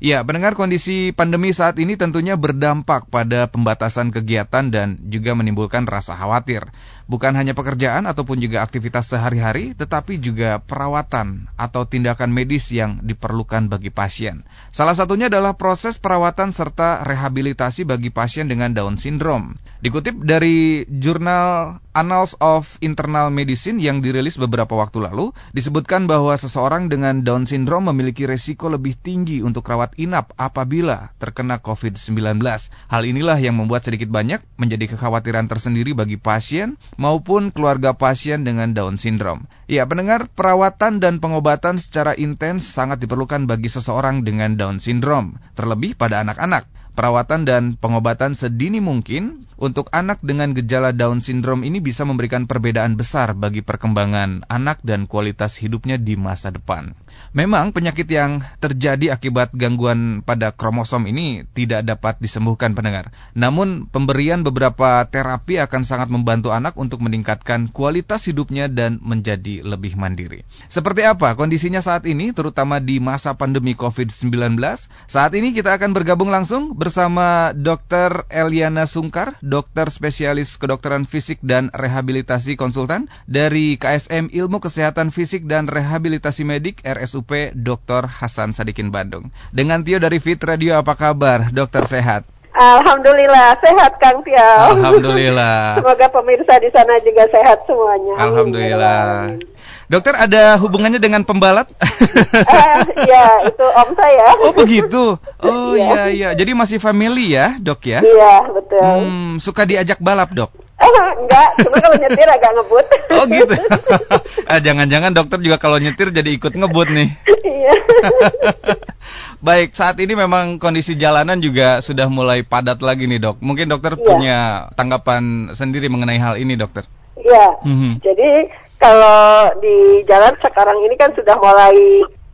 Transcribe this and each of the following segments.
Ya, pendengar kondisi pandemi saat ini tentunya berdampak pada pembatasan kegiatan dan juga menimbulkan rasa khawatir. Bukan hanya pekerjaan ataupun juga aktivitas sehari-hari, tetapi juga perawatan atau tindakan medis yang diperlukan bagi pasien. Salah satunya adalah proses perawatan serta rehabilitasi bagi pasien dengan Down syndrome. Dikutip dari jurnal Annals of Internal Medicine yang dirilis beberapa waktu lalu, disebutkan bahwa seseorang dengan Down syndrome memiliki resiko lebih tinggi untuk rawat inap apabila terkena COVID-19. Hal inilah yang membuat sedikit banyak menjadi kekhawatiran tersendiri bagi pasien maupun keluarga pasien dengan Down syndrome. Ya, pendengar, perawatan dan pengobatan secara intens sangat diperlukan bagi seseorang dengan Down syndrome, terlebih pada anak-anak. Perawatan dan pengobatan sedini mungkin untuk anak dengan gejala Down syndrome ini bisa memberikan perbedaan besar bagi perkembangan anak dan kualitas hidupnya di masa depan. Memang penyakit yang terjadi akibat gangguan pada kromosom ini tidak dapat disembuhkan pendengar. Namun pemberian beberapa terapi akan sangat membantu anak untuk meningkatkan kualitas hidupnya dan menjadi lebih mandiri. Seperti apa kondisinya saat ini terutama di masa pandemi COVID-19? Saat ini kita akan bergabung langsung bersama Dr. Eliana Sungkar, dokter spesialis kedokteran fisik dan rehabilitasi konsultan dari KSM Ilmu Kesehatan Fisik dan Rehabilitasi Medik RSUP Dr. Hasan Sadikin Bandung. Dengan Tio dari Fit Radio apa kabar? Dokter sehat? Alhamdulillah sehat Kang Tio. Alhamdulillah. Semoga pemirsa di sana juga sehat semuanya. Alhamdulillah. Dokter ada hubungannya dengan pembalap? uh, ya, itu om saya. Oh begitu. Oh iya iya. Jadi masih family ya, dok ya? Iya betul. Hmm, suka diajak balap dok? Eh, enggak, cuma kalau nyetir agak ngebut. Oh gitu. ah, jangan-jangan dokter juga kalau nyetir jadi ikut ngebut nih. Iya. Baik, saat ini memang kondisi jalanan juga sudah mulai padat lagi nih dok. Mungkin dokter Iya. punya tanggapan sendiri mengenai hal ini dokter. Iya. Mhm. Jadi kalau di jalan sekarang ini kan sudah mulai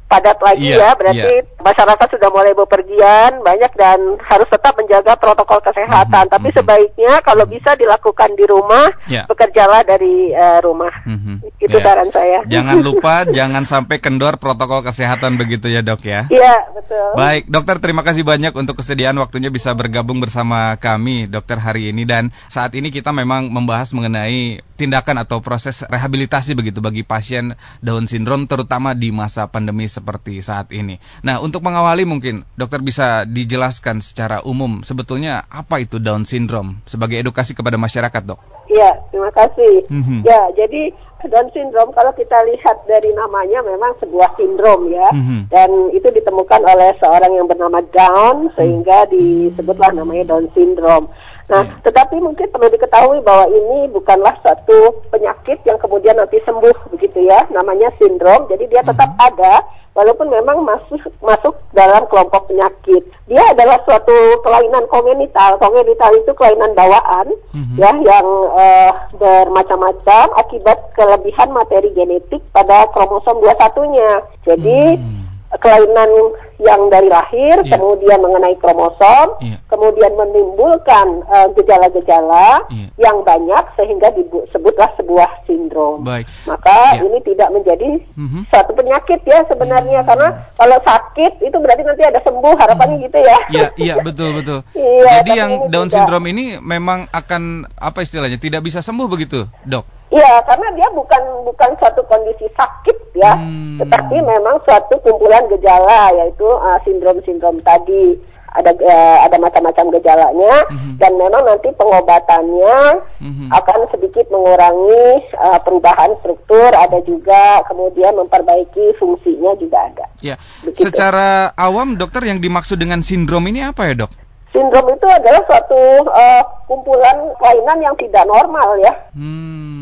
padat lagi Iya, ya, berarti masyarakat sudah mulai bepergian banyak dan harus tetap menjaga protokol kesehatan. Mhm, Tapi mhm. sebaiknya kalau bisa dilakukan di rumah, Ya. bekerjalah dari eh, rumah. Mhm. Itu Ya. saran saya. Jangan lupa jangan sampai kendor protokol kesehatan begitu ya dok ya. Iya, betul. Baik, dokter terima kasih banyak untuk kesediaan waktunya bisa bergabung bersama kami dokter hari ini dan saat ini kita memang membahas mengenai tindakan atau proses rehabilitasi begitu bagi pasien Down syndrome terutama di masa pandemi seperti saat ini. Nah, untuk mengawali mungkin dokter bisa dijelaskan secara umum sebetulnya apa itu Down syndrome sebagai edukasi kepada masyarakat, Dok. Iya, terima kasih. Mhm. Ya, jadi Down syndrome kalau kita lihat dari namanya memang sebuah sindrom ya. Mhm. Dan itu ditemukan oleh seorang yang bernama Down sehingga disebutlah namanya Down syndrome. Nah, Ya. tetapi mungkin perlu diketahui bahwa ini bukanlah suatu penyakit yang kemudian nanti sembuh begitu ya. Namanya sindrom. Jadi dia tetap ada walaupun memang masuk masuk dalam kelompok penyakit. Dia adalah suatu kelainan kongenital. Kongenital itu kelainan bawaan Mhm. ya yang eh, bermacam-macam akibat kelebihan materi genetik pada kromosom 21-nya. Jadi Hmm. Kelainan yang dari lahir Iya. kemudian mengenai kromosom, Iya. kemudian menimbulkan eh, gejala-gejala Iya. yang banyak sehingga disebutlah sebuah sindrom. Baik. Maka Iya. ini tidak menjadi Mhm. suatu penyakit ya sebenarnya Hmm. karena kalau sakit itu berarti nanti ada sembuh harapannya gitu ya. Iya, iya betul betul. Iya, Jadi yang Down tidak. syndrome ini memang akan apa istilahnya tidak bisa sembuh begitu, dok? Iya, karena dia bukan bukan suatu kondisi sakit ya, Hmm. tetapi memang suatu kumpulan gejala yaitu uh, sindrom-sindrom tadi ada uh, ada macam-macam gejalanya Mhm. dan memang nanti pengobatannya Mhm. akan sedikit mengurangi uh, perubahan struktur, ada juga kemudian memperbaiki fungsinya juga ada. Ya, Begitu. secara awam dokter yang dimaksud dengan sindrom ini apa ya dok? Sindrom itu adalah suatu uh, kumpulan kelainan yang tidak normal ya. Hmm,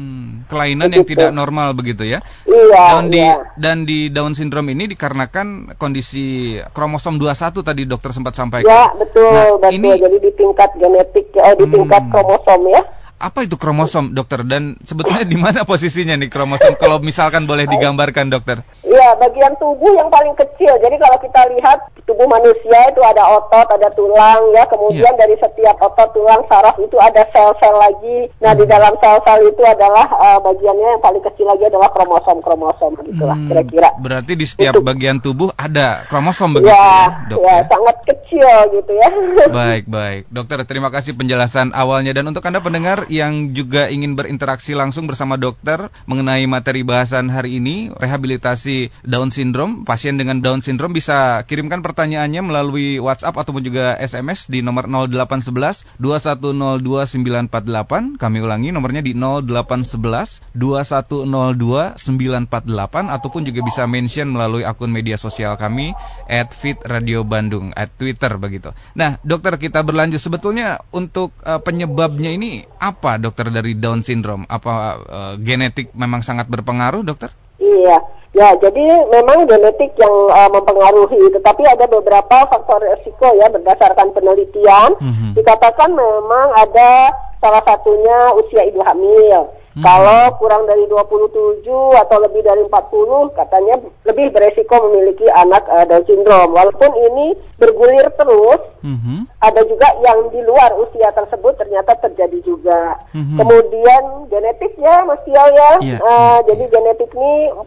kelainan yang tidak normal begitu ya? Iya. Dan di iya. dan di Down syndrome ini dikarenakan kondisi kromosom 21 tadi dokter sempat sampaikan. Ya betul Nah, betul. ini- Jadi di tingkat genetik, eh, di tingkat Hmm. kromosom ya. Apa itu kromosom, dokter? Dan sebetulnya di mana posisinya nih kromosom? Kalau misalkan boleh digambarkan, dokter? Iya, bagian tubuh yang paling kecil. Jadi kalau kita lihat tubuh manusia itu ada otot, ada tulang, ya. Kemudian yeah. dari setiap otot, tulang, saraf itu ada sel-sel lagi. Nah, hmm. di dalam sel-sel itu adalah uh, bagiannya yang paling kecil lagi adalah kromosom-kromosom, gitulah hmm, kira-kira. Berarti di setiap Untuk, bagian tubuh ada kromosom begitu ya, ya dok? Ya, sangat kecil gitu ya. Baik, baik. Dokter, terima kasih penjelasan awalnya. Dan untuk Anda pendengar, yang juga ingin berinteraksi langsung bersama dokter mengenai materi bahasan hari ini, rehabilitasi Down syndrome, pasien dengan Down syndrome bisa kirimkan pertanyaannya melalui WhatsApp ataupun juga SMS di nomor 0811 2102 948. Kami ulangi nomornya di 0811 2102 948 ataupun juga bisa mention melalui akun media sosial kami at Fit Radio Bandung at Twitter begitu. Nah, dokter kita berlanjut sebetulnya untuk uh, penyebabnya ini apa dokter dari Down syndrome? Apa uh, genetik memang sangat berpengaruh, dokter? Iya. Ya, jadi memang genetik yang uh, mempengaruhi, tetapi ada beberapa faktor resiko ya berdasarkan penelitian. Mm -hmm. Dikatakan memang ada salah satunya usia ibu hamil. Hmm. Kalau kurang dari 27 atau lebih dari 40 katanya lebih beresiko memiliki anak uh, Down syndrome. Walaupun ini bergulir terus, hmm. ada juga yang di luar usia tersebut ternyata terjadi juga. Hmm. Kemudian genetik ya Mas Tio ya. Yeah. Uh, yeah. Jadi genetik ini 4%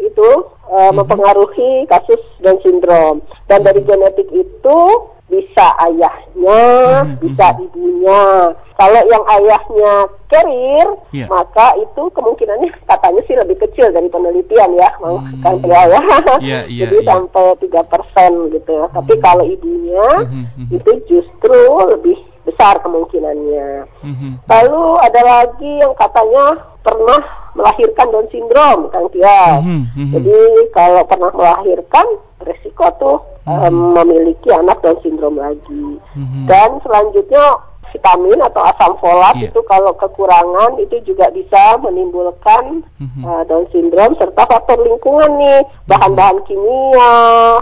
itu uh, hmm. mempengaruhi kasus Down syndrome. Dan dari genetik itu bisa ayahnya, hmm, bisa hmm. ibunya. Kalau yang ayahnya carrier, yeah. maka itu kemungkinannya katanya sih lebih kecil dari penelitian ya, hmm. kan ya. Yeah, yeah, Jadi yeah. sampai tiga persen gitu. Hmm. Tapi kalau ibunya hmm, hmm. itu justru lebih besar kemungkinannya. Hmm. Lalu ada lagi yang katanya pernah melahirkan Down syndrome, Kang Tia. Hmm. Hmm. Jadi kalau pernah melahirkan, resiko tuh hmm. um, memiliki anak Down syndrome lagi. Hmm. Dan selanjutnya vitamin atau asam folat yeah. itu kalau kekurangan itu juga bisa menimbulkan mm-hmm. uh, Down syndrome serta faktor lingkungan nih bahan-bahan kimia,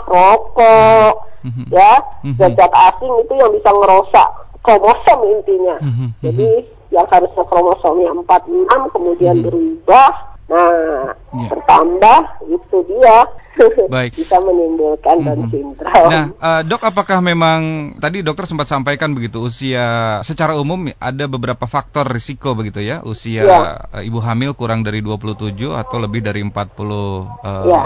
rokok, mm-hmm. ya mm-hmm. zat-zat asing itu yang bisa ngerosak kromosom intinya. Mm-hmm. Jadi yang harusnya kromosomnya 46 kemudian mm-hmm. berubah, nah yeah. bertambah itu dia Baik. bisa menimbulkan mm -hmm. Down syndrome. Nah, uh, dok, apakah memang tadi dokter sempat sampaikan begitu usia secara umum ada beberapa faktor risiko begitu ya usia ya. Uh, ibu hamil kurang dari 27 atau lebih dari 40 uh, ya.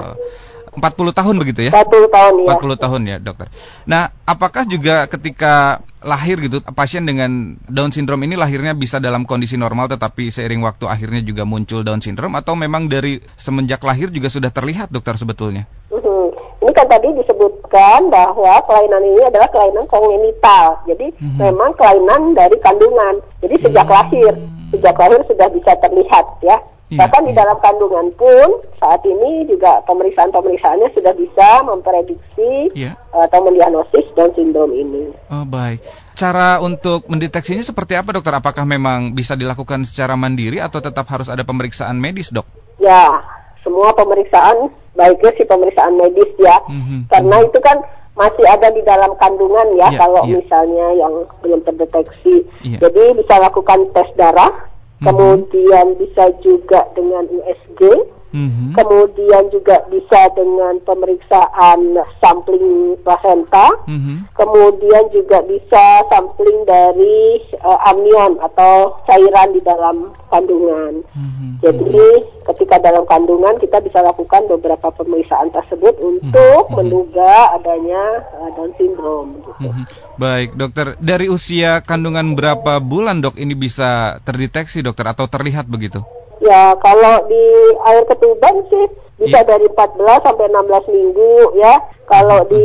40 tahun begitu ya? 40 tahun ya. 40 tahun ya, dokter. Nah, apakah juga ketika lahir gitu pasien dengan Down syndrome ini lahirnya bisa dalam kondisi normal tetapi seiring waktu akhirnya juga muncul Down syndrome atau memang dari semenjak lahir juga sudah terlihat dokter sebetulnya? Uh-huh. Ini kan tadi disebutkan bahwa kelainan ini adalah kelainan kongenital. Jadi uh-huh. memang kelainan dari kandungan. Jadi sejak uh-huh. lahir, sejak lahir sudah bisa terlihat ya. Iya, Bahkan iya. di dalam kandungan pun saat ini juga pemeriksaan-pemeriksaannya sudah bisa memprediksi iya. atau mendiagnosis Down syndrome ini. Oh baik. Cara untuk mendeteksinya seperti apa dokter? Apakah memang bisa dilakukan secara mandiri atau tetap harus ada pemeriksaan medis dok? Ya, semua pemeriksaan baiknya sih pemeriksaan medis ya. Mm-hmm. Karena itu kan masih ada di dalam kandungan ya yeah, kalau yeah. misalnya yang belum terdeteksi. Yeah. Jadi bisa lakukan tes darah Mhm. Kemudian bisa juga dengan USG, mm-hmm. kemudian juga bisa dengan pemeriksaan sampling placenta, mm-hmm. kemudian juga bisa sampling dari uh, amion atau cairan di dalam kandungan. Mm-hmm. Jadi ketika dalam kandungan kita bisa lakukan beberapa pemeriksaan tersebut untuk mm-hmm. menduga adanya uh, Down syndrome. Gitu. Mm-hmm. Baik, dokter. Dari usia kandungan berapa bulan dok ini bisa terdeteksi dokter atau terlihat begitu? Ya, kalau di air ketuban sih bisa yeah. dari 14 sampai 16 minggu ya. Kalau di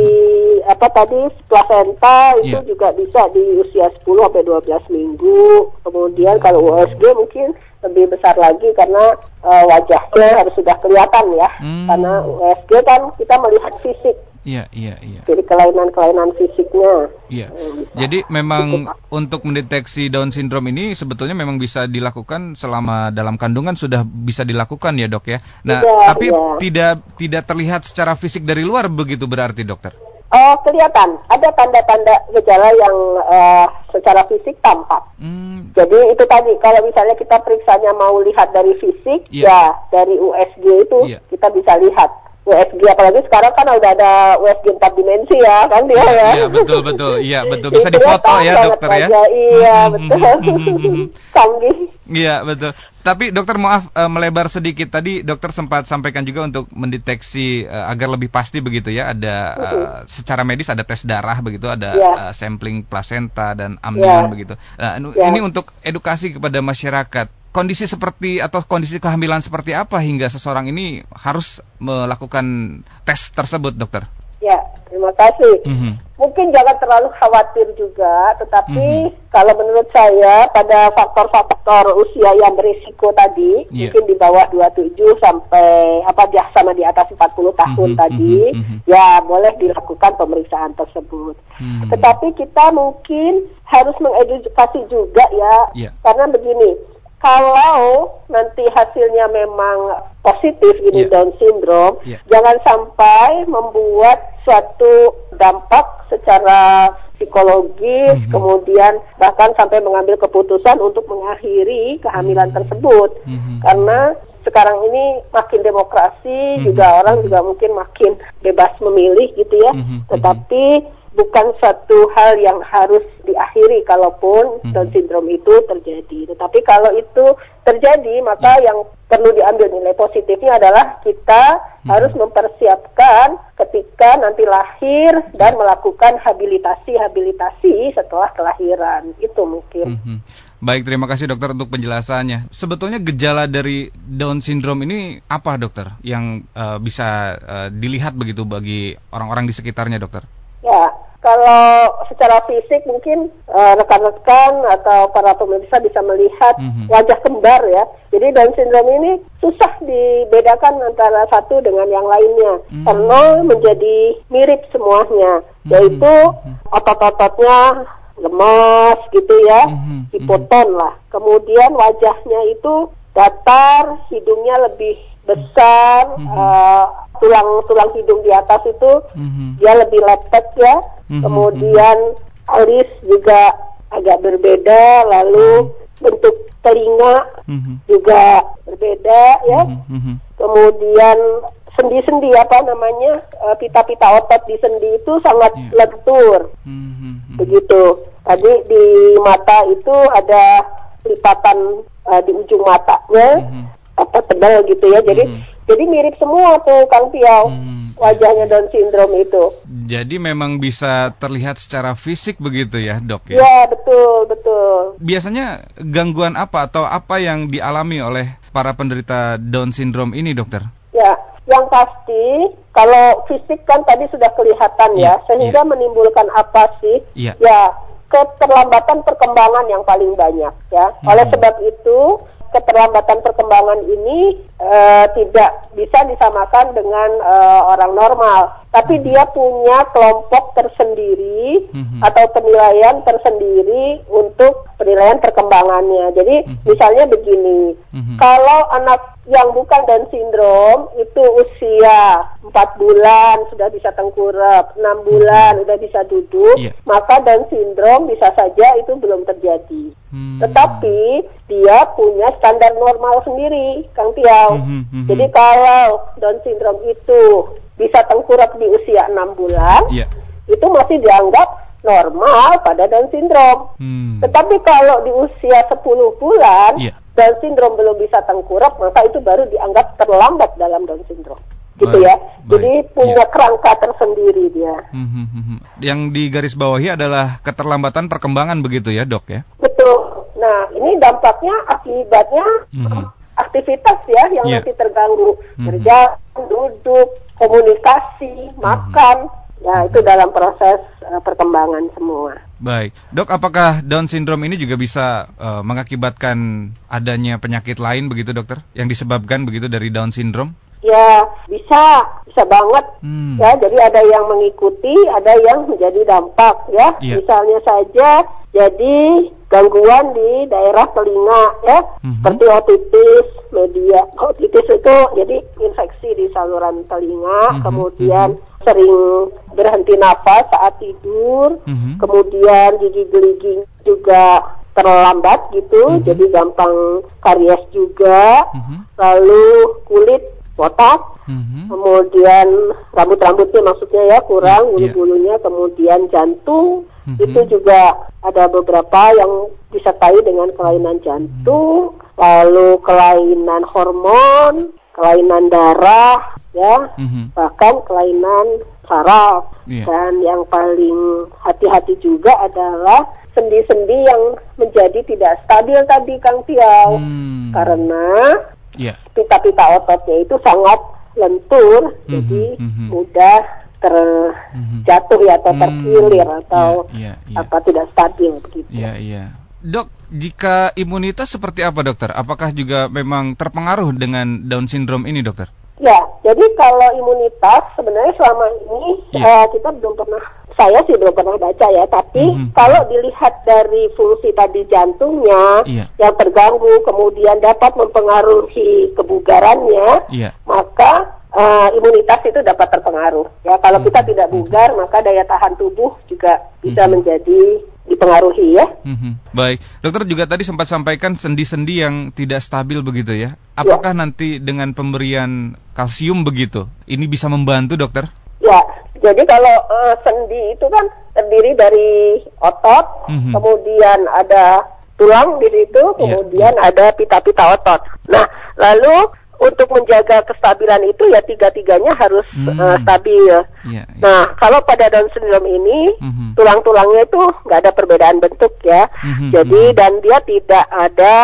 apa tadi placenta itu yeah. juga bisa di usia 10 sampai 12 minggu. Kemudian kalau USG mungkin lebih besar lagi karena uh, wajahnya harus sudah kelihatan ya. Hmm. Karena USG kan kita melihat fisik Iya, iya, iya. Jadi kelainan-kelainan fisiknya. Iya. Jadi memang untuk mendeteksi Down syndrome ini sebetulnya memang bisa dilakukan selama dalam kandungan sudah bisa dilakukan ya, Dok ya. Nah, tidak, tapi ya. tidak tidak terlihat secara fisik dari luar begitu berarti, Dokter. Oh, kelihatan. Ada tanda-tanda gejala yang uh, secara fisik tampak. Hmm. Jadi itu tadi, kalau misalnya kita periksanya mau lihat dari fisik, yeah. ya dari USG itu yeah. kita bisa lihat. USG apalagi sekarang kan udah ada USG empat dimensi ya kan dia ya. Iya betul betul, iya betul bisa difoto ya dokter ya. Iya betul. Canggih. Iya betul. Tapi dokter maaf uh, melebar sedikit tadi dokter sempat sampaikan juga untuk mendeteksi uh, agar lebih pasti begitu ya ada uh, secara medis ada tes darah begitu ada yeah. uh, sampling plasenta dan amnion yeah. begitu. Nah, yeah. ini untuk edukasi kepada masyarakat. Kondisi seperti atau kondisi kehamilan seperti apa hingga seseorang ini harus melakukan tes tersebut, dokter? Ya, terima kasih. Mm-hmm. Mungkin jangan terlalu khawatir juga, tetapi mm-hmm. kalau menurut saya pada faktor-faktor usia yang berisiko tadi, yeah. mungkin di bawah 27 sampai apa sama di atas 40 tahun mm-hmm. tadi, mm-hmm. ya boleh dilakukan pemeriksaan tersebut. Mm-hmm. Tetapi kita mungkin harus mengedukasi juga ya, yeah. karena begini, kalau nanti hasilnya memang positif ini yeah. Down syndrome, yeah. jangan sampai membuat suatu dampak secara psikologis, mm -hmm. kemudian bahkan sampai mengambil keputusan untuk mengakhiri kehamilan mm -hmm. tersebut. Mm -hmm. Karena sekarang ini makin demokrasi, mm -hmm. juga orang juga mungkin makin bebas memilih gitu ya. Mm -hmm. Tetapi bukan suatu hal yang harus diakhiri kalaupun hmm. Down syndrome itu terjadi. Tetapi kalau itu terjadi, maka hmm. yang perlu diambil nilai positifnya adalah kita hmm. harus mempersiapkan ketika nanti lahir dan melakukan habilitasi-habilitasi setelah kelahiran. Itu mungkin. Hmm. Baik, terima kasih dokter untuk penjelasannya. Sebetulnya gejala dari Down syndrome ini apa dokter yang uh, bisa uh, dilihat begitu bagi orang-orang di sekitarnya dokter? Ya, kalau secara fisik mungkin uh, rekan-rekan atau para pemirsa bisa melihat mm-hmm. wajah kembar ya. Jadi Down syndrome ini susah dibedakan antara satu dengan yang lainnya mm-hmm. karena menjadi mirip semuanya, mm-hmm. yaitu mm-hmm. otot-ototnya lemas gitu ya, mm-hmm. hipoton lah. Kemudian wajahnya itu datar, hidungnya lebih besar, mm-hmm. uh, tulang tulang hidung di atas itu mm-hmm. dia lebih lepet ya. Mm-hmm. Kemudian alis juga agak berbeda, lalu mm-hmm. bentuk telinga mm-hmm. juga berbeda ya. Mm-hmm. Kemudian sendi-sendi apa namanya uh, pita-pita otot di sendi itu sangat yeah. lentur, mm-hmm. begitu. Tadi di mata itu ada lipatan uh, di ujung matanya. Mm-hmm apa tebal gitu ya. Jadi hmm. jadi mirip semua tuh Kang Piau. Hmm. Wajahnya Down syndrome itu. Jadi memang bisa terlihat secara fisik begitu ya, Dok ya? Ya, betul, betul. Biasanya gangguan apa atau apa yang dialami oleh para penderita Down syndrome ini, Dokter? Ya, yang pasti kalau fisik kan tadi sudah kelihatan ya, ya sehingga ya. menimbulkan apa sih? Ya. ya keterlambatan perkembangan yang paling banyak ya. Hmm. Oleh sebab itu keterlambatan perkembangan ini uh, tidak bisa disamakan dengan uh, orang normal, tapi hmm. dia punya kelompok tersendiri hmm. atau penilaian tersendiri untuk penilaian perkembangannya. Jadi hmm. misalnya begini, hmm. kalau anak yang bukan Down syndrome itu usia 4 bulan sudah bisa tengkurap, 6 bulan hmm. sudah bisa duduk, yeah. maka Down syndrome bisa saja itu belum terjadi. Hmm. Tetapi dia punya standar normal sendiri, Kang Tiau. Hmm, hmm, hmm. Jadi kalau Down syndrome itu bisa tengkurap di usia 6 bulan, yeah. itu masih dianggap normal pada Down syndrome. Hmm. Tetapi kalau di usia 10 bulan, yeah. Down syndrome belum bisa tengkurap, maka itu baru dianggap terlambat dalam Down syndrome. Gitu baik, ya. Baik. Jadi punya ya. kerangka tersendiri dia. Hmm, hmm, hmm. Yang di garis bawahi adalah keterlambatan perkembangan begitu ya, Dok ya? Betul. Nah, ini dampaknya akibatnya hmm. Aktivitas ya yang yeah. masih terganggu. Hmm. Kerja, duduk, komunikasi, makan. Hmm. Ya, itu dalam proses uh, perkembangan semua. Baik, dok, apakah Down syndrome ini juga bisa uh, mengakibatkan adanya penyakit lain begitu, dokter, yang disebabkan begitu dari Down syndrome? Ya, bisa, bisa banget. Hmm. Ya, jadi ada yang mengikuti, ada yang menjadi dampak, ya. Yeah. Misalnya saja, jadi gangguan di daerah telinga ya, Mhm. seperti otitis media. Otitis itu jadi infeksi di saluran telinga, Mhm, kemudian sering berhenti nafas saat tidur, Mhm. kemudian gigi geligi juga terlambat gitu, Mhm. jadi gampang karies juga. Mhm. Lalu kulit botak, Mhm. kemudian rambut-rambutnya maksudnya ya kurang, Iya, bulu-bulunya, kemudian jantung, Mhm. itu juga ada beberapa yang disertai dengan kelainan jantung, lalu kelainan hormon, kelainan darah, ya, Mhm. bahkan kelainan saraf. Iya. Dan yang paling hati-hati juga adalah sendi-sendi yang menjadi tidak stabil tadi Kang Tiau. Hmm. Karena Iya. pita-pita ototnya itu sangat lentur, Mhm, jadi mhm. mudah Mhm. terjatuh ya atau Hmm, terkilir atau iya, iya, iya. apa tidak stabil begitu. Iya, iya. Dok, jika imunitas seperti apa dokter? Apakah juga memang terpengaruh dengan Down syndrome ini dokter? Ya, jadi kalau imunitas sebenarnya selama ini Iya. eh, kita belum pernah, saya sih belum pernah baca ya, tapi Mhm. kalau dilihat dari fungsi tadi jantungnya Iya. yang terganggu, kemudian dapat mempengaruhi kebugarannya, Iya. maka eh, imunitas itu dapat terpengaruh. Ya, kalau Mhm. kita tidak bugar, maka daya tahan tubuh juga bisa Mhm. menjadi dipengaruhi ya. Mhm. Baik, dokter juga tadi sempat sampaikan sendi-sendi yang tidak stabil begitu ya. Apakah nanti dengan pemberian kalsium begitu, ini bisa membantu dokter? Ya, jadi kalau eh, sendi itu kan terdiri dari otot, Mhm. kemudian ada tulang di situ, Iya, kemudian ada pita-pita otot. Nah, lalu untuk menjaga kestabilan itu ya tiga-tiganya harus Hmm. eh, stabil. Iya. iya. Nah, kalau pada Down syndrome ini Mhm. tulang-tulangnya itu nggak ada perbedaan bentuk ya. Mhm, Jadi mhm. dan dia tidak ada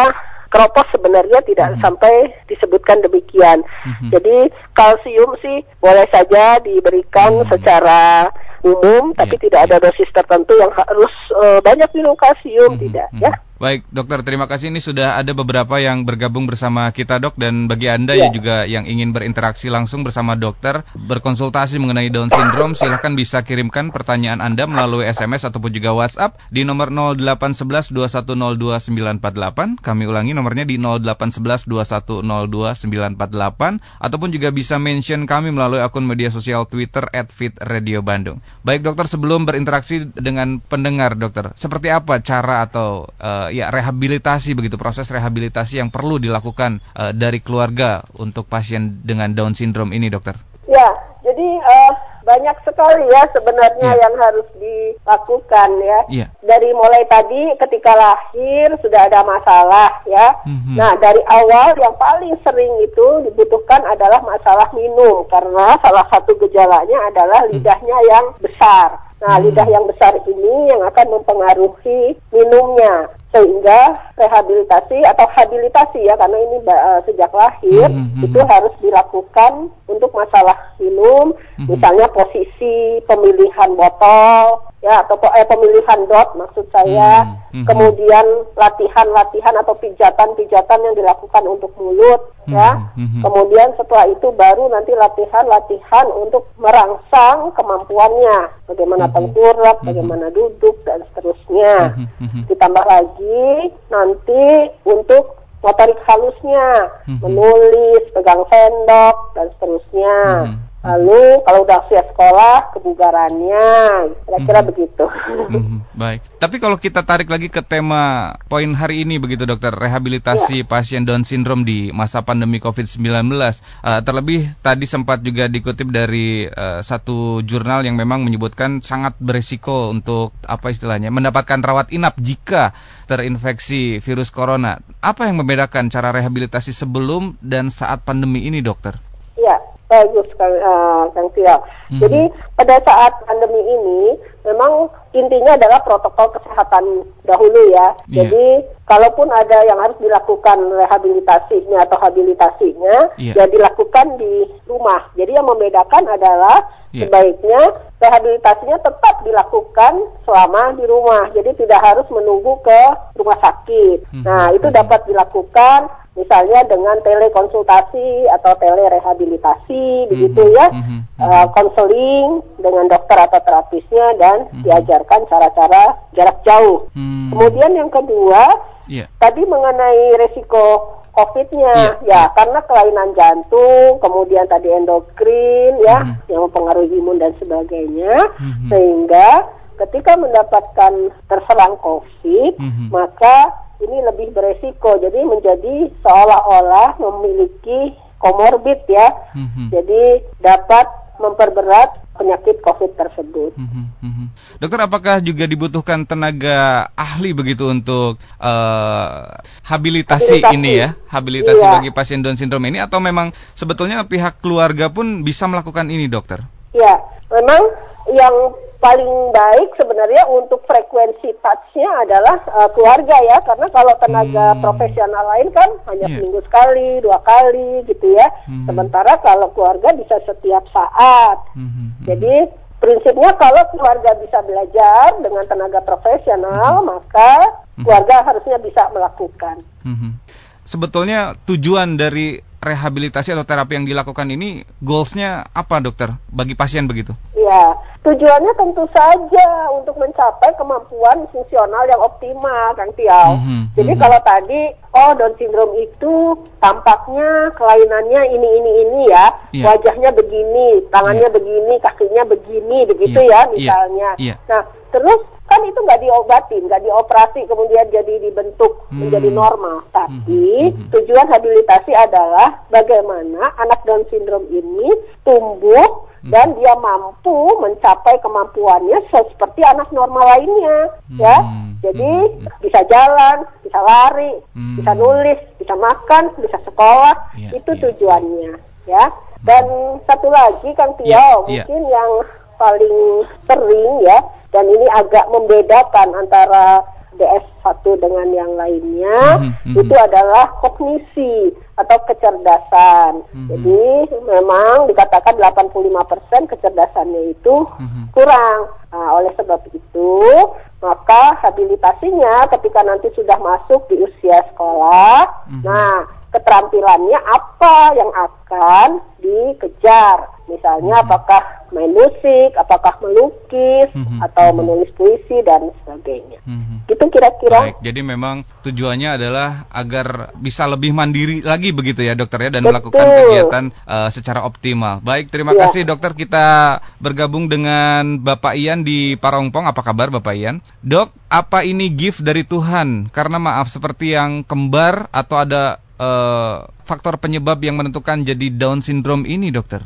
keropos sebenarnya tidak Mhm. sampai disebutkan demikian. Mhm. Jadi kalsium sih boleh saja diberikan Hmm. secara umum, tapi Iya, tidak ada dosis tertentu yang harus eh, banyak minum kalsium Mhm, tidak mhm. ya. Baik, dokter, terima kasih. Ini sudah ada beberapa yang bergabung bersama kita, dok. Dan bagi Anda Ya. yang juga yang ingin berinteraksi langsung bersama dokter, berkonsultasi mengenai Down syndrome, silahkan bisa kirimkan pertanyaan Anda melalui SMS ataupun juga WhatsApp di nomor 0811-2102-948. Kami ulangi nomornya di 0811-2102-948. Ataupun juga bisa mention kami melalui akun media sosial Twitter at Fit Radio Bandung. Baik, dokter, sebelum berinteraksi dengan pendengar, dokter, seperti apa cara atau eh, ya rehabilitasi begitu proses rehabilitasi yang perlu dilakukan eh, dari keluarga untuk pasien dengan Down syndrome ini, dokter? Ya, jadi eh, banyak sekali ya sebenarnya Iya. yang harus dilakukan ya. Iya. Dari mulai tadi ketika lahir sudah ada masalah ya. Mhm. Nah, dari awal yang paling sering itu dibutuhkan adalah masalah minum karena salah satu gejalanya adalah lidahnya yang besar. Nah, Hmm. lidah yang besar ini yang akan mempengaruhi minumnya sehingga rehabilitasi atau habilitasi ya karena ini eh, sejak lahir Mhm, mhm. itu harus dilakukan untuk masalah minum, Mhm. misalnya posisi pemilihan botol ya atau eh, pemilihan dot maksud saya, Mhm, mhm. kemudian latihan-latihan atau pijatan-pijatan yang dilakukan untuk mulut ya. Mhm, mhm. Kemudian setelah itu baru nanti latihan-latihan untuk merangsang kemampuannya, bagaimana Mhm. tengkurap, Mhm. bagaimana duduk dan seterusnya. Mhm, mhm. Ditambah lagi nanti untuk motorik halusnya, Mhm. menulis, pegang sendok dan seterusnya. Mhm. Lalu kalau udah siap sekolah, kebugarannya, kira-kira Mhm. begitu. Mhm, Baik. Tapi kalau kita tarik lagi ke tema poin hari ini begitu dokter, rehabilitasi pasien Down syndrome di masa pandemi COVID-19. Eh, terlebih tadi sempat juga dikutip dari eh, satu jurnal yang memang menyebutkan sangat beresiko untuk apa istilahnya mendapatkan rawat inap jika terinfeksi virus corona. Apa yang membedakan cara rehabilitasi sebelum dan saat pandemi ini, dokter? Ya, bagus Kang, eh, Kang Tio. Mhm. Jadi pada saat pandemi ini memang intinya adalah protokol kesehatan dahulu ya. Iya. Jadi kalaupun ada yang harus dilakukan rehabilitasinya atau habilitasinya, Iya. ya dilakukan di rumah. Jadi yang membedakan adalah Iya. sebaiknya rehabilitasinya tetap dilakukan selama di rumah. Jadi tidak harus menunggu ke rumah sakit. Mhm. Nah, itu Mhm. dapat dilakukan misalnya dengan telekonsultasi atau telerehabilitasi begitu Mhm. ya. Mhm. Uh, konseling dengan dokter atau terapisnya dan Mhm. diajarkan cara-cara jarak jauh. Hmm. Kemudian yang kedua, Iya. tadi mengenai resiko COVID-nya, Iya, ya karena kelainan jantung, kemudian tadi endokrin, ya Mhm. yang mempengaruhi imun dan sebagainya, Mhm. sehingga ketika mendapatkan terserang COVID, Mhm. maka ini lebih beresiko. Jadi menjadi seolah-olah memiliki komorbid ya, Mhm. jadi dapat memperberat penyakit COVID tersebut. Mhm, mhm. Dokter, apakah juga dibutuhkan tenaga ahli begitu untuk eh, habilitasi, Habilitasi. ini ya, habilitasi Iya. bagi pasien Down syndrome ini, atau memang sebetulnya pihak keluarga pun bisa melakukan ini, dokter? Ya, memang yang paling baik sebenarnya untuk frekuensi touch-nya adalah uh, keluarga ya, karena kalau tenaga Hmm. profesional lain kan hanya Iya. seminggu sekali, dua kali gitu ya. Hmm. Sementara kalau keluarga bisa setiap saat. Mhm, mhm. Jadi prinsipnya kalau keluarga bisa belajar dengan tenaga profesional, maka Hmm. keluarga harusnya bisa melakukan. Mhm. Sebetulnya tujuan dari rehabilitasi atau terapi yang dilakukan ini goalsnya apa, dokter? Bagi pasien begitu? Ya, tujuannya tentu saja untuk mencapai kemampuan fungsional yang optimal, Kang Tiau. Mhm, Jadi mhm. kalau tadi, oh Down syndrome itu tampaknya kelainannya ini ini ini ya, Iya. wajahnya begini, tangannya begini, kakinya begini, begitu Iya, ya iya, misalnya. iya. Nah, terus kan itu nggak diobatin, nggak dioperasi, kemudian jadi dibentuk Hmm. menjadi normal. Tapi Mhm, mhm. tujuan habilitasi adalah bagaimana anak Down syndrome ini tumbuh Hmm. dan dia mampu mencapai kemampuannya seperti anak normal lainnya, ya. Hmm, Jadi hmm, bisa jalan, bisa lari, Hmm. bisa nulis, bisa makan, bisa sekolah. Iya, itu iya. tujuannya, ya. Dan satu lagi Kang Tio, Iya, iya. mungkin yang paling sering ya, dan ini agak membedakan antara DS1 dengan yang lainnya, Mhm, mhm. itu adalah kognisi atau kecerdasan. Mhm. Jadi memang dikatakan 85% kecerdasannya itu Mhm. kurang. Nah, oleh sebab itu, maka habilitasinya ketika nanti sudah masuk di usia sekolah, Mhm. nah keterampilannya apa yang akan dikejar? Misalnya Mhm. apakah main musik, apakah melukis, Mhm. atau Mhm. menulis puisi dan sebagainya. Mhm. Itu kira-kira. Baik, jadi memang tujuannya adalah agar bisa lebih mandiri lagi begitu ya dokter ya dan Betul. melakukan kegiatan eh, secara optimal. Baik, terima Ya. kasih dokter kita bergabung dengan Bapak Ian di Parongpong. Apa kabar Bapak Ian? Dok, apa ini gift dari Tuhan? Karena maaf seperti yang kembar atau ada eh, faktor penyebab yang menentukan jadi Down syndrome ini dokter?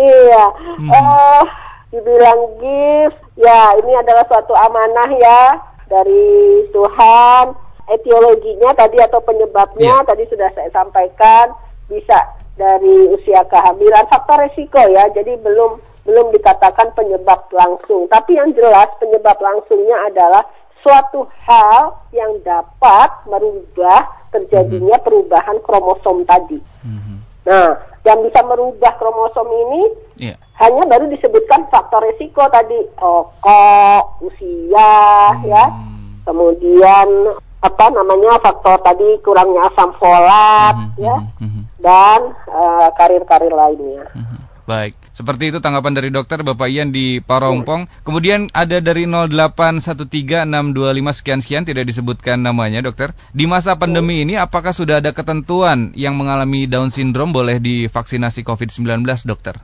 Iya. Mhm. Eh, dibilang gift, ya ini adalah suatu amanah ya dari Tuhan. Etiologinya tadi atau penyebabnya Iya. tadi sudah saya sampaikan bisa dari usia kehamilan faktor resiko ya. Jadi belum belum dikatakan penyebab langsung. Tapi yang jelas penyebab langsungnya adalah suatu hal yang dapat merubah terjadinya perubahan kromosom tadi. Mhm. Nah, yang bisa merubah kromosom ini Iya. hanya baru disebutkan faktor resiko tadi, rokok, usia, ya, Hmm. kemudian apa namanya faktor tadi kurangnya asam folat, Mhm, ya, mhm, mhm. dan eh, karir-karir lainnya. Mhm. Baik, seperti itu tanggapan dari dokter Bapak Ian di Parongpong. Kemudian ada dari 0813625 sekian-sekian tidak disebutkan namanya dokter. Di masa pandemi ini apakah sudah ada ketentuan yang mengalami Down syndrome boleh divaksinasi COVID-19 dokter?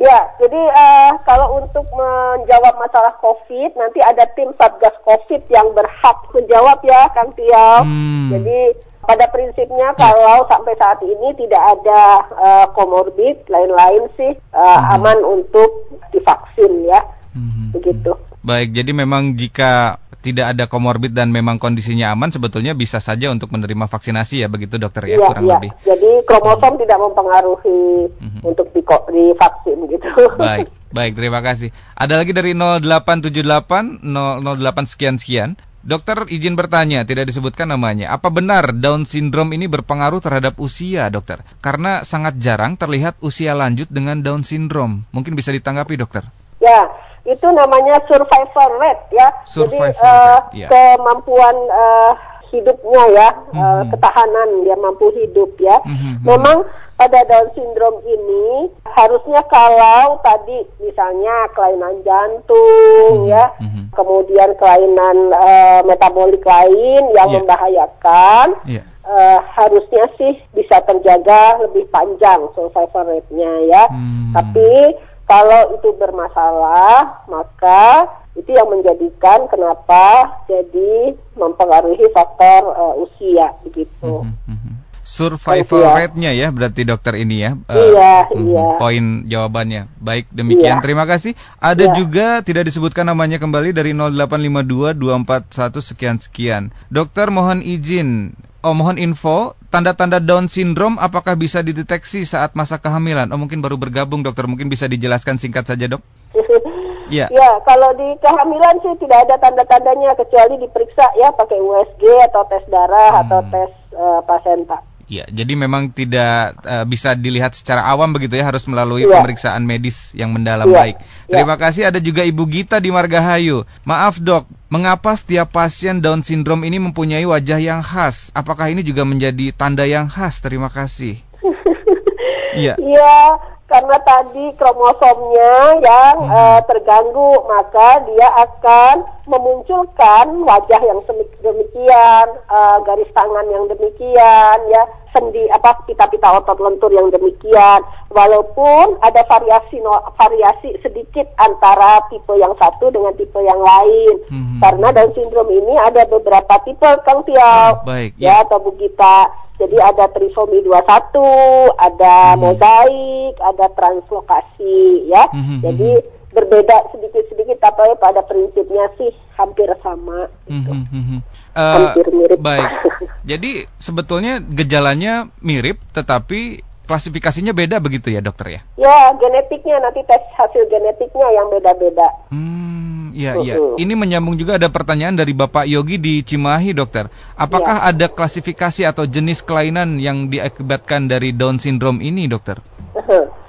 Ya, jadi eh, kalau untuk menjawab masalah COVID, nanti ada tim Satgas COVID yang berhak menjawab ya, Kang Tiau. Hmm. Jadi pada prinsipnya kalau sampai saat ini tidak ada eh, komorbid, lain-lain sih eh, aman untuk divaksin ya, Mhm. begitu. Baik, jadi memang jika tidak ada komorbid dan memang kondisinya aman sebetulnya bisa saja untuk menerima vaksinasi ya begitu dokter ya Iya, kurang iya. lebih. Jadi kromosom tidak mempengaruhi Mhm. untuk di divaksin gitu. Baik, baik, terima kasih. Ada lagi dari 0878 008 sekian sekian. Dokter izin bertanya, tidak disebutkan namanya. Apa benar Down syndrome ini berpengaruh terhadap usia, dokter? Karena sangat jarang terlihat usia lanjut dengan Down syndrome. Mungkin bisa ditanggapi, dokter? Ya, itu namanya survival rate ya. Survival Jadi uh, rate, ya. kemampuan uh, hidupnya ya, Mhm. uh, ketahanan dia mampu hidup ya. Mhm, mhm. Memang pada Down syndrome ini harusnya kalau tadi misalnya kelainan jantung Mhm, ya, mhm. kemudian kelainan uh, metabolik lain yang Ya. membahayakan Iya. eh, harusnya sih bisa terjaga lebih panjang survival rate-nya ya. Hmm. Tapi kalau itu bermasalah, maka itu yang menjadikan kenapa jadi mempengaruhi faktor eh, usia begitu. Mhm, mhm. Survival Iya. rate-nya ya berarti dokter ini ya. eh, Iya, mhm, iya. Poin jawabannya. Baik, demikian. Iya. Terima kasih. Ada Iya. juga tidak disebutkan namanya kembali dari 0852 241 sekian sekian. Dokter mohon izin Oh, mohon info, tanda-tanda Down syndrome apakah bisa dideteksi saat masa kehamilan? Oh, mungkin baru bergabung, dokter. Mungkin bisa dijelaskan singkat saja, dok. Iya. Ya, kalau di kehamilan sih tidak ada tanda-tandanya kecuali diperiksa ya pakai USG atau tes darah atau Hmm. tes eh, placenta. Ya, jadi memang tidak eh, bisa dilihat secara awam begitu ya, harus melalui Iya. pemeriksaan medis yang mendalam Iya, baik. Terima kasih ada juga Ibu Gita di Margahayu. Maaf dok, mengapa setiap pasien Down syndrome ini mempunyai wajah yang khas? Apakah ini juga menjadi tanda yang khas? Terima kasih. Iya. Iya, karena tadi kromosomnya yang Hmm. eh, terganggu, maka dia akan memunculkan wajah yang demikian, eh, garis tangan yang demikian, ya, sendi apa pita-pita otot lentur yang demikian. Walaupun ada variasi no- variasi sedikit antara tipe yang satu dengan tipe yang lain. Mhm. Karena Down syndrome ini ada beberapa tipe, Kang Tiau Baik, ya atau Bu Gita. Jadi ada trisomi 21, ada Mhm. mozaik, ada translokasi ya. Mhm, Jadi berbeda sedikit-sedikit tapi pada prinsipnya sih hampir sama gitu. Mhm, mhm. Eh, Hampir mirip. Baik. Jadi sebetulnya gejalanya mirip, tetapi klasifikasinya beda begitu ya dokter ya? Ya, genetiknya nanti tes hasil genetiknya yang beda-beda. Hmm, iya iya. Mhm. Ini menyambung juga ada pertanyaan dari Bapak Yogi di Cimahi, dokter. Apakah Iya. ada klasifikasi atau jenis kelainan yang diakibatkan dari Down syndrome ini, dokter?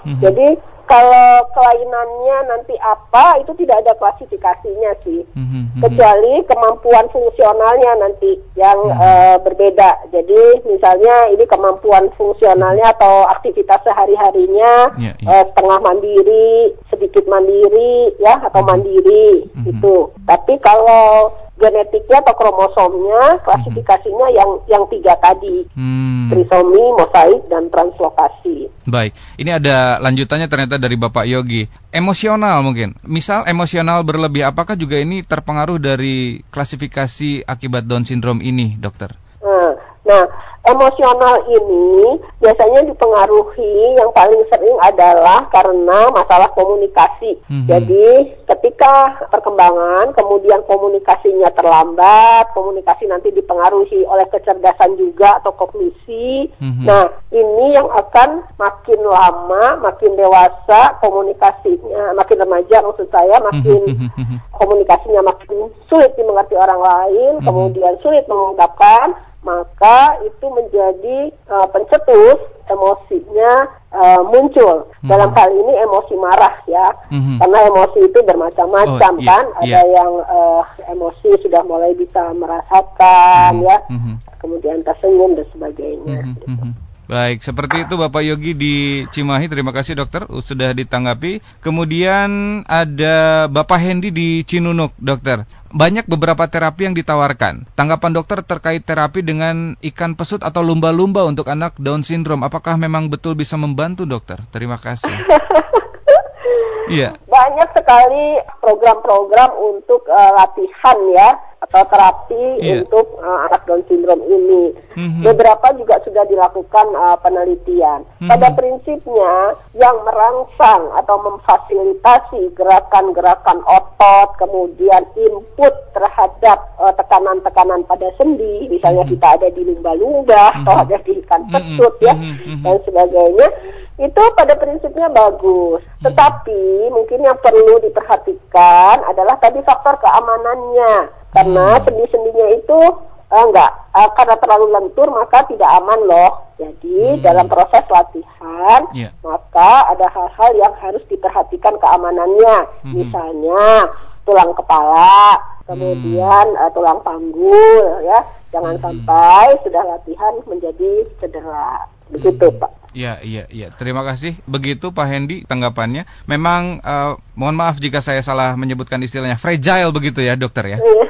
Mhm. Jadi kalau kelainannya nanti apa itu tidak ada klasifikasinya sih. Mhm, mhm. kecuali kemampuan fungsionalnya nanti yang Hmm. eh, berbeda. Jadi misalnya ini kemampuan fungsionalnya atau aktivitas sehari-harinya Ya, ya. eh, setengah mandiri, sedikit mandiri ya atau Mhm. mandiri Mhm. itu. Tapi kalau genetiknya atau kromosomnya klasifikasinya yang yang tiga tadi. Hmm, Trisomi, mosaik, dan translokasi. baik. Ini ada lanjutannya ternyata dari Bapak Yogi. Emosional mungkin. Misal emosional berlebih, apakah juga ini terpengaruh dari klasifikasi akibat Down syndrome ini, dokter? Nah, nah, emosional ini biasanya dipengaruhi yang paling sering adalah karena masalah komunikasi. Mhm. Jadi, ketika perkembangan kemudian komunikasinya terlambat, komunikasi nanti dipengaruhi oleh kecerdasan juga atau kognisi. Mhm. Nah, ini yang akan makin lama, makin dewasa komunikasinya, makin remaja maksud saya, makin Mhm, mhm, mhm. komunikasinya makin sulit dimengerti orang lain, Mhm. kemudian sulit mengungkapkan, maka itu menjadi uh, pencetus emosinya uh, muncul. Mhm. Dalam hal ini emosi marah ya, Mhm. karena emosi itu bermacam-macam Oh, iya, kan. iya. Ada yang uh, emosi sudah mulai bisa merasakan Mhm, ya, mhm. kemudian tersenyum dan sebagainya. Mhm, mhm. Baik, seperti itu Bapak Yogi di Cimahi. Terima kasih dokter sudah ditanggapi. Kemudian ada Bapak Hendi di Cinunuk, dokter. Banyak beberapa terapi yang ditawarkan. Tanggapan dokter terkait terapi dengan ikan pesut atau lumba-lumba untuk anak Down syndrome. Apakah memang betul bisa membantu dokter? Terima kasih. Iya. Banyak sekali program-program untuk uh, latihan ya atau terapi Iya. untuk uh, anak Down syndrome ini. Mhm. Beberapa juga sudah dilakukan uh, penelitian. Mhm. Pada prinsipnya yang merangsang atau memfasilitasi gerakan-gerakan otot, kemudian input terhadap uh, tekanan-tekanan pada sendi, misalnya Mhm. kita ada di lumba-lumba atau Mhm. ada di ikan Mhm. pesut ya Mhm. Mhm. dan sebagainya itu pada prinsipnya bagus. Tetapi mungkin yang perlu diperhatikan adalah tadi faktor keamanannya. Karena sendi-sendinya itu uh, enggak uh, karena terlalu lentur maka tidak aman loh. Jadi Hmm. dalam proses latihan Iya. maka ada hal-hal yang harus diperhatikan keamanannya. Mhm. Misalnya tulang kepala, kemudian uh, tulang panggul ya. Jangan Mhm. sampai sudah latihan menjadi cedera. Begitu, Hmm. Pak. Iya, iya, iya. Terima kasih. Begitu Pak Hendi tanggapannya. Memang eh, mohon maaf jika saya salah menyebutkan istilahnya fragile begitu ya, dokter ya. Iya.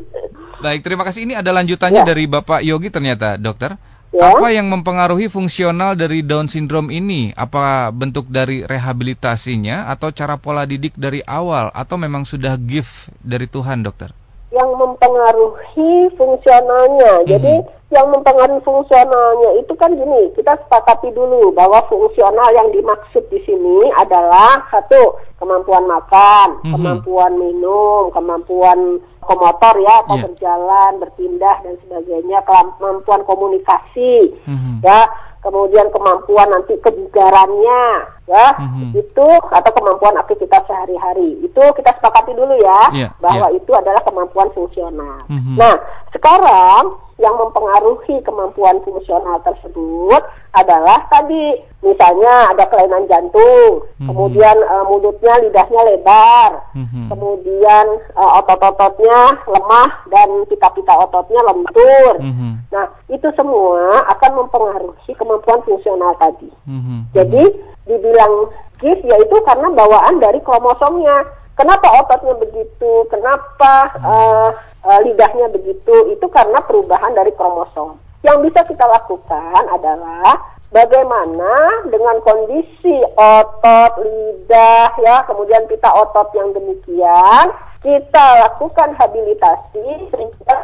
Baik, terima kasih. Ini ada lanjutannya Ya. dari Bapak Yogi ternyata, dokter. Ya. Apa yang mempengaruhi fungsional dari Down syndrome ini? Apa bentuk dari rehabilitasinya atau cara pola didik dari awal atau memang sudah gift dari Tuhan, dokter? yang mempengaruhi fungsionalnya. Mhm. Jadi yang mempengaruhi fungsionalnya itu kan gini, kita sepakati dulu bahwa fungsional yang dimaksud di sini adalah satu kemampuan makan, Mhm. kemampuan minum, kemampuan komotor ya atau Iya. berjalan, berpindah dan sebagainya, kemampuan komunikasi, Mhm. ya, kemudian kemampuan nanti kebugarannya, ya, Mhm. itu atau kemampuan aktivitas sehari-hari. Itu kita sepakati dulu ya Iya, bahwa itu adalah kemampuan fungsional. Mhm. Nah, sekarang yang mempengaruhi kemampuan fungsional tersebut adalah tadi misalnya ada kelainan jantung, Mhm. kemudian eh, mulutnya lidahnya lebar, Mhm. kemudian eh, otot-ototnya lemah dan pita-pita ototnya lentur. Mhm. Nah, itu semua akan mempengaruhi kemampuan fungsional tadi. Mhm. Jadi dibilang gift yaitu karena bawaan dari kromosomnya. Kenapa ototnya begitu? Kenapa eh, eh, lidahnya begitu? Itu karena perubahan dari kromosom. Yang bisa kita lakukan adalah bagaimana dengan kondisi otot, lidah, ya, kemudian pita otot yang demikian, kita lakukan habilitasi sehingga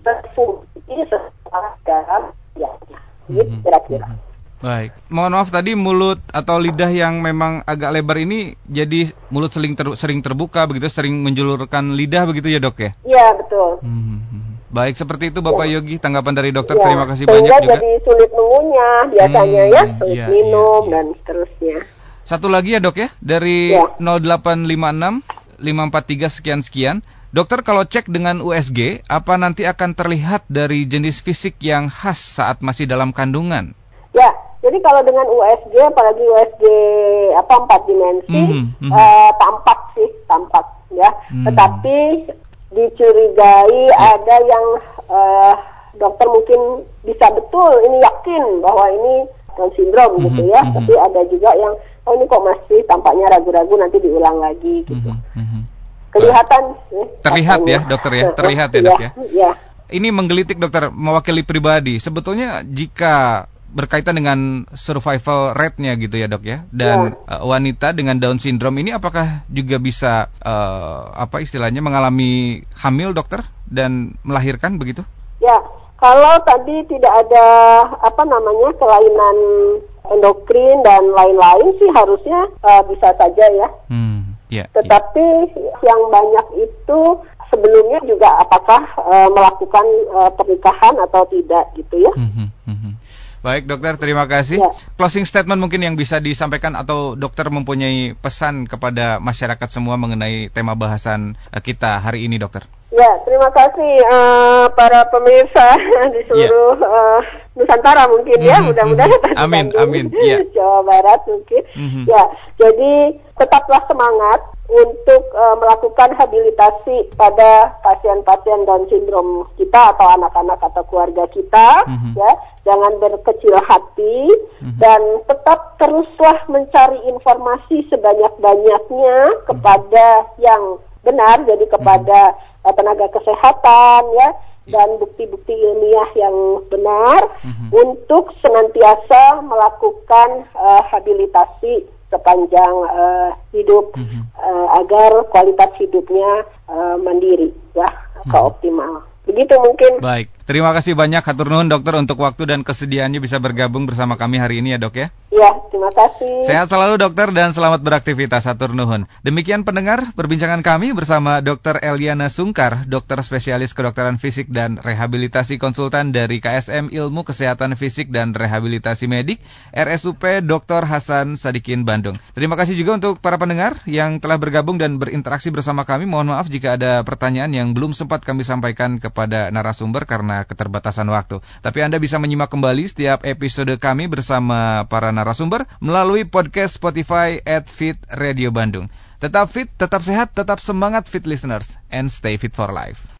berfungsi sesuai dalam. Gitu Mhm. kira-kira. Mhm. Baik, mohon maaf tadi mulut atau lidah yang memang agak lebar ini jadi mulut sering ter- sering terbuka begitu, sering menjulurkan lidah begitu ya dok ya? Iya, betul. Mhm. Baik seperti itu Bapak Yogi tanggapan dari dokter. Ya, Terima kasih sehingga banyak juga. jadi sulit mengunyah biasanya Hmm, ya, sulit iya, minum iya, iya. dan seterusnya. Satu lagi ya dok ya dari Ya. 0856 543 sekian sekian. Dokter kalau cek dengan USG apa nanti akan terlihat dari jenis fisik yang khas saat masih dalam kandungan? Ya, jadi kalau dengan USG, apalagi USG apa empat dimensi, Mhm, mhm. eh, tampak sih, tampak ya. Hmm. Tetapi dicurigai ada yang eh, dokter mungkin bisa betul ini yakin bahwa ini Down syndrome gitu Mhm, ya. mhm. Tapi ada juga yang oh ini kok masih tampaknya ragu-ragu nanti diulang lagi gitu. Mhm, mhm. Kelihatan. Terlihat ya, katanya. dokter ya? Terlihat ya, dok ya? Iya. Ini menggelitik dokter mewakili pribadi. Sebetulnya jika berkaitan dengan survival rate-nya gitu ya dok ya dan uh, wanita dengan Down syndrome ini apakah juga bisa uh, apa istilahnya mengalami hamil dokter dan melahirkan begitu? Ya, kalau tadi tidak ada apa namanya kelainan endokrin dan lain-lain sih harusnya eh, bisa saja ya. Hmm, ya. ya. Tetapi yang banyak itu sebelumnya juga apakah eh, melakukan eh, pernikahan atau tidak gitu ya. Mhm, mhm. Baik dokter, terima kasih. Ya. Closing statement mungkin yang bisa disampaikan atau dokter mempunyai pesan kepada masyarakat semua mengenai tema bahasan uh, kita hari ini dokter. Ya, terima kasih eh, para pemirsa di seluruh eh, Nusantara mungkin ya, Mhm, mudah-mudahan mhm. Amin, Bandung, amin, ya. Jawa Barat mungkin. Mhm. Ya, jadi tetaplah semangat untuk eh, melakukan habilitasi pada pasien-pasien Down syndrome kita atau anak-anak atau keluarga kita, Mhm. ya. Jangan berkecil hati Mhm. dan tetap teruslah mencari informasi sebanyak-banyaknya kepada yang benar, jadi kepada eh, tenaga kesehatan ya dan bukti-bukti ilmiah yang benar Mhm. untuk senantiasa melakukan eh, habilitasi sepanjang eh, hidup Mhm. eh, agar kualitas hidupnya eh, mandiri ya ke Mhm. optimal. Begitu mungkin. Baik. Terima kasih banyak Hatur Nuhun dokter untuk waktu dan kesediaannya bisa bergabung bersama kami hari ini ya dok ya. Iya, terima kasih. Sehat selalu dokter dan selamat beraktivitas Hatur Nuhun. Demikian pendengar perbincangan kami bersama Dr. Eliana Sungkar, dokter spesialis kedokteran fisik dan rehabilitasi konsultan dari KSM Ilmu Kesehatan Fisik dan Rehabilitasi Medik RSUP Dr. Hasan Sadikin Bandung. Terima kasih juga untuk para pendengar yang telah bergabung dan berinteraksi bersama kami. Mohon maaf jika ada pertanyaan yang belum sempat kami sampaikan kepada narasumber karena karena keterbatasan waktu. Tapi Anda bisa menyimak kembali setiap episode kami bersama para narasumber melalui podcast Spotify at Fit Radio Bandung. Tetap fit, tetap sehat, tetap semangat fit listeners, and stay fit for life.